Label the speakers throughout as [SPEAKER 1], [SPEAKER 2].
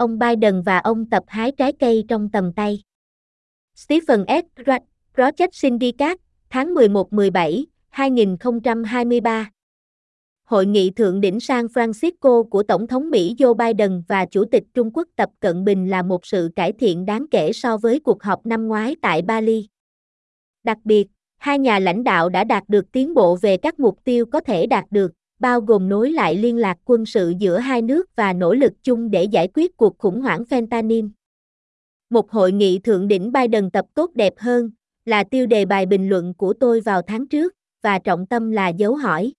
[SPEAKER 1] ông Biden và ông tập hái trái cây trong tầm tay. Stephen S. Project Syndicate, tháng 11-17, 2023 Hội nghị thượng đỉnh San Francisco của Tổng thống Mỹ Joe Biden và Chủ tịch Trung Quốc Tập Cận Bình là một sự cải thiện đáng kể so với cuộc họp năm ngoái tại Bali. Đặc biệt, hai nhà lãnh đạo đã đạt được tiến bộ về các mục tiêu có thể đạt được, bao gồm nối lại liên lạc quân sự giữa hai nước và nỗ lực chung để giải quyết cuộc khủng hoảng fentanyl. Một hội nghị thượng đỉnh Biden tập tốt đẹp hơn, là tiêu đề bài bình luận của tôi vào tháng trước, và trọng tâm là dấu hỏi.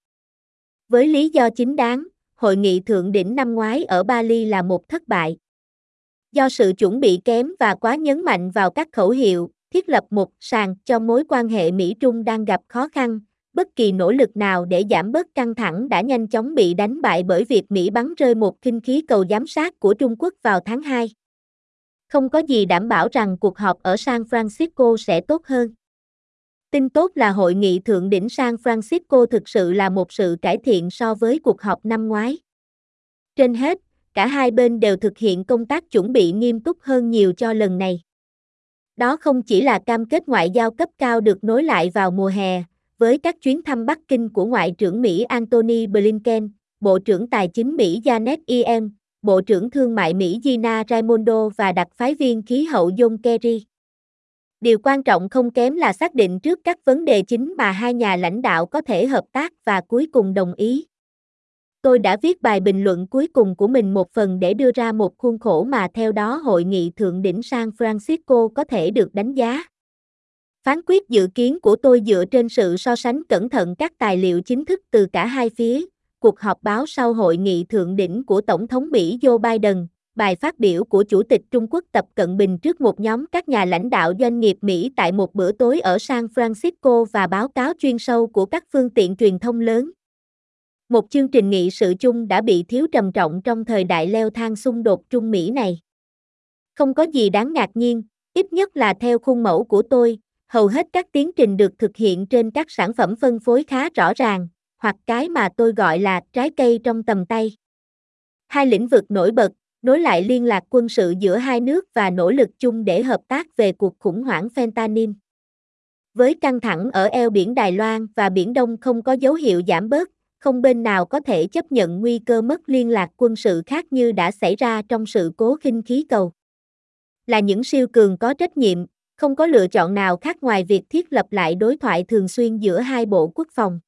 [SPEAKER 1] Với lý do chính đáng, hội nghị thượng đỉnh năm ngoái ở Bali là một thất bại. Do sự chuẩn bị kém và quá nhấn mạnh vào các khẩu hiệu, thiết lập một sàn cho mối quan hệ Mỹ-Trung đang gặp khó khăn, bất kỳ nỗ lực nào để giảm bớt căng thẳng đã nhanh chóng bị đánh bại bởi việc Mỹ bắn rơi một kinh khí cầu giám sát của Trung Quốc vào tháng 2. Không có gì đảm bảo rằng cuộc họp ở San Francisco sẽ tốt hơn. Tin tốt là hội nghị thượng đỉnh San Francisco thực sự là một sự cải thiện so với cuộc họp năm ngoái. Trên hết, cả hai bên đều thực hiện công tác chuẩn bị nghiêm túc hơn nhiều cho lần này. Đó không chỉ là cam kết ngoại giao cấp cao được nối lại vào mùa hè, với các chuyến thăm Bắc Kinh của Ngoại trưởng Mỹ Antony Blinken, Bộ trưởng Tài chính Mỹ Janet Yellen, Bộ trưởng Thương mại Mỹ Gina Raimondo và đặc phái viên khí hậu John Kerry. Điều quan trọng không kém là xác định trước các vấn đề chính mà hai nhà lãnh đạo có thể hợp tác và cuối cùng đồng ý. Tôi đã viết bài bình luận cuối cùng của mình một phần để đưa ra một khuôn khổ mà theo đó hội nghị thượng đỉnh San Francisco có thể được đánh giá. Phán quyết dự kiến của tôi dựa trên sự so sánh cẩn thận các tài liệu chính thức từ cả hai phía, cuộc họp báo sau hội nghị thượng đỉnh của Tổng thống Mỹ Joe Biden, bài phát biểu của Chủ tịch Trung Quốc Tập Cận Bình trước một nhóm các nhà lãnh đạo doanh nghiệp Mỹ tại một bữa tối ở San Francisco và báo cáo chuyên sâu của các phương tiện truyền thông lớn. Một chương trình nghị sự chung đã bị thiếu trầm trọng trong thời đại leo thang xung đột Trung Mỹ này. Không có gì đáng ngạc nhiên, ít nhất là theo khuôn mẫu của tôi, hầu hết các tiến trình được thực hiện trên các sản phẩm phân phối khá rõ ràng, hoặc cái mà tôi gọi là trái cây trong tầm tay. Hai lĩnh vực nổi bật, nối lại liên lạc quân sự giữa hai nước và nỗ lực chung để hợp tác về cuộc khủng hoảng fentanyl. Với căng thẳng ở eo biển Đài Loan và Biển Đông không có dấu hiệu giảm bớt, không bên nào có thể chấp nhận nguy cơ mất liên lạc quân sự khác như đã xảy ra trong sự cố khinh khí cầu. Là những siêu cường có trách nhiệm, không có lựa chọn nào khác ngoài việc thiết lập lại đối thoại thường xuyên giữa hai bộ quốc phòng.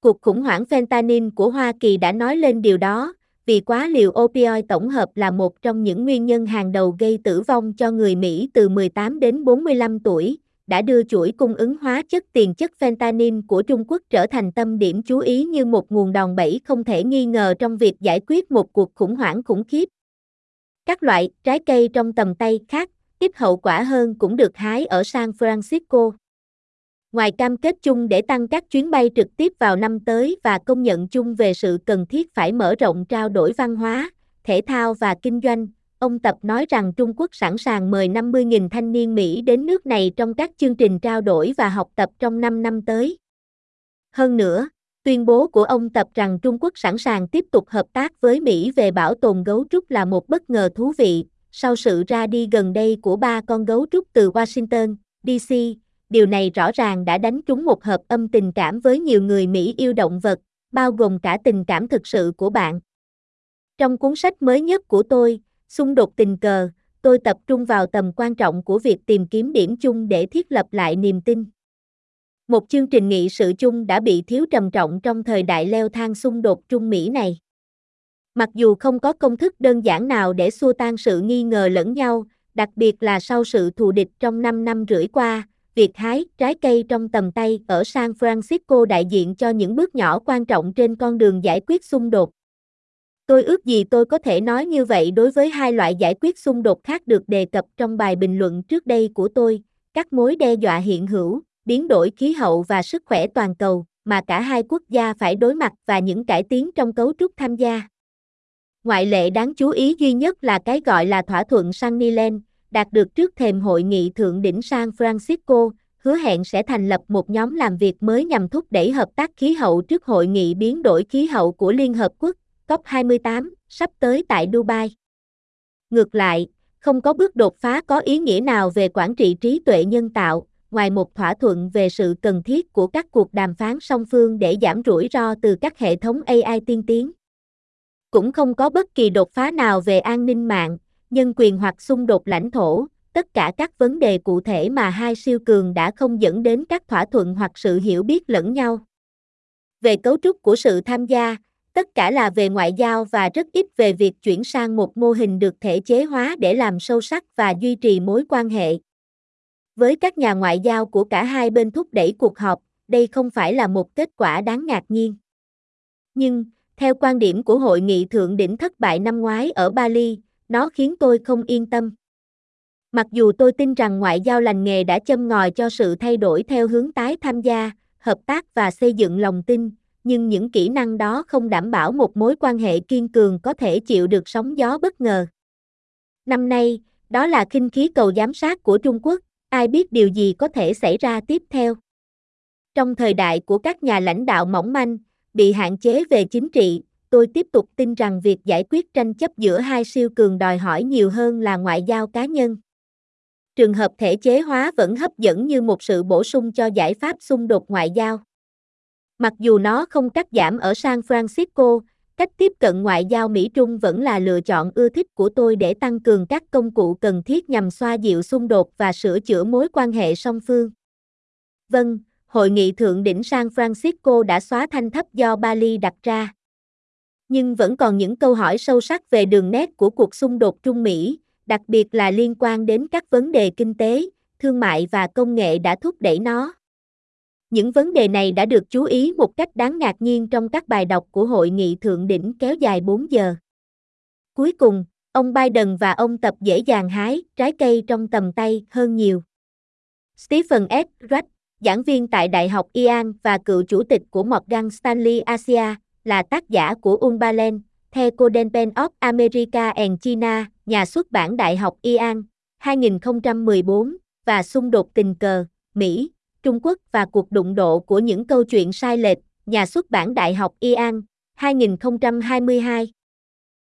[SPEAKER 1] Cuộc khủng hoảng fentanyl của Hoa Kỳ đã nói lên điều đó, vì quá liều opioid tổng hợp là một trong những nguyên nhân hàng đầu gây tử vong cho người Mỹ từ 18 đến 45 tuổi, đã đưa chuỗi cung ứng hóa chất tiền chất fentanyl của Trung Quốc trở thành tâm điểm chú ý như một nguồn đòn bẩy không thể nghi ngờ trong việc giải quyết một cuộc khủng hoảng khủng khiếp. Các loại trái cây trong tầm tay khác, ít hậu quả hơn cũng được hái ở San Francisco. Ngoài cam kết chung để tăng các chuyến bay trực tiếp vào năm tới và công nhận chung về sự cần thiết phải mở rộng trao đổi văn hóa, thể thao và kinh doanh, ông Tập nói rằng Trung Quốc sẵn sàng mời 50.000 thanh niên Mỹ đến nước này trong các chương trình trao đổi và học tập trong 5 năm tới. Hơn nữa, tuyên bố của ông Tập rằng Trung Quốc sẵn sàng tiếp tục hợp tác với Mỹ về bảo tồn gấu trúc là một bất ngờ thú vị, sau sự ra đi gần đây của ba con gấu trúc từ Washington, D.C., điều này rõ ràng đã đánh trúng một hợp âm tình cảm với nhiều người Mỹ yêu động vật, bao gồm cả tình cảm thực sự của bạn. Trong cuốn sách mới nhất của tôi, Xung đột tình cờ, tôi tập trung vào tầm quan trọng của việc tìm kiếm điểm chung để thiết lập lại niềm tin. Một chương trình nghị sự chung đã bị thiếu trầm trọng trong thời đại leo thang xung đột Trung Mỹ này. Mặc dù không có công thức đơn giản nào để xua tan sự nghi ngờ lẫn nhau, đặc biệt là sau sự thù địch trong 5 năm rưỡi qua, việc hái trái cây trong tầm tay ở San Francisco đại diện cho những bước nhỏ quan trọng trên con đường giải quyết xung đột. Tôi ước gì tôi có thể nói như vậy đối với hai loại giải quyết xung đột khác được đề cập trong bài bình luận trước đây của tôi, các mối đe dọa hiện hữu, biến đổi khí hậu và sức khỏe toàn cầu, mà cả hai quốc gia phải đối mặt và những cải tiến trong cấu trúc tham gia. Ngoại lệ đáng chú ý duy nhất là cái gọi là thỏa thuận Sunnyland, đạt được trước thềm hội nghị thượng đỉnh San Francisco, hứa hẹn sẽ thành lập một nhóm làm việc mới nhằm thúc đẩy hợp tác khí hậu trước hội nghị biến đổi khí hậu của Liên Hợp Quốc, COP28, sắp tới tại Dubai. Ngược lại, không có bước đột phá có ý nghĩa nào về quản trị trí tuệ nhân tạo, ngoài một thỏa thuận về sự cần thiết của các cuộc đàm phán song phương để giảm rủi ro từ các hệ thống AI tiên tiến. Cũng không có bất kỳ đột phá nào về an ninh mạng, nhân quyền hoặc xung đột lãnh thổ, tất cả các vấn đề cụ thể mà hai siêu cường đã không dẫn đến các thỏa thuận hoặc sự hiểu biết lẫn nhau. Về cấu trúc của sự tham gia, tất cả là về ngoại giao và rất ít về việc chuyển sang một mô hình được thể chế hóa để làm sâu sắc và duy trì mối quan hệ. Với các nhà ngoại giao của cả hai bên thúc đẩy cuộc họp, đây không phải là một kết quả đáng ngạc nhiên. Nhưng, theo quan điểm của hội nghị thượng đỉnh thất bại năm ngoái ở Bali, nó khiến tôi không yên tâm. Mặc dù tôi tin rằng ngoại giao lành nghề đã châm ngòi cho sự thay đổi theo hướng tái tham gia, hợp tác và xây dựng lòng tin, nhưng những kỹ năng đó không đảm bảo một mối quan hệ kiên cường có thể chịu được sóng gió bất ngờ. Năm nay, đó là khinh khí cầu giám sát của Trung Quốc, ai biết điều gì có thể xảy ra tiếp theo. Trong thời đại của các nhà lãnh đạo mỏng manh, bị hạn chế về chính trị, tôi tiếp tục tin rằng việc giải quyết tranh chấp giữa hai siêu cường đòi hỏi nhiều hơn là ngoại giao cá nhân. Trường hợp thể chế hóa vẫn hấp dẫn như một sự bổ sung cho giải pháp xung đột ngoại giao. Mặc dù nó không cắt giảm ở San Francisco, cách tiếp cận ngoại giao Mỹ Trung vẫn là lựa chọn ưa thích của tôi để tăng cường các công cụ cần thiết nhằm xoa dịu xung đột và sửa chữa mối quan hệ song phương. Vâng, Hội nghị thượng đỉnh San Francisco đã xóa thanh thấp do Bali đặt ra. Nhưng vẫn còn những câu hỏi sâu sắc về đường nét của cuộc xung đột Trung Mỹ, đặc biệt là liên quan đến các vấn đề kinh tế, thương mại và công nghệ đã thúc đẩy nó. Những vấn đề này đã được chú ý một cách đáng ngạc nhiên trong các bài đọc của hội nghị thượng đỉnh kéo dài 4 giờ. Cuối cùng, ông Biden và ông Tập dễ dàng hái trái cây trong tầm tay hơn nhiều. Stephen S. Rush giảng viên tại Đại học Ian và cựu chủ tịch của Morgan Stanley Asia, là tác giả của Umbalen, The Codenpen of America and China, nhà xuất bản Đại học Ian, 2014, và Xung đột tình cờ, Mỹ, Trung Quốc và cuộc đụng độ của những câu chuyện sai lệch, nhà xuất bản Đại học Ian, 2022.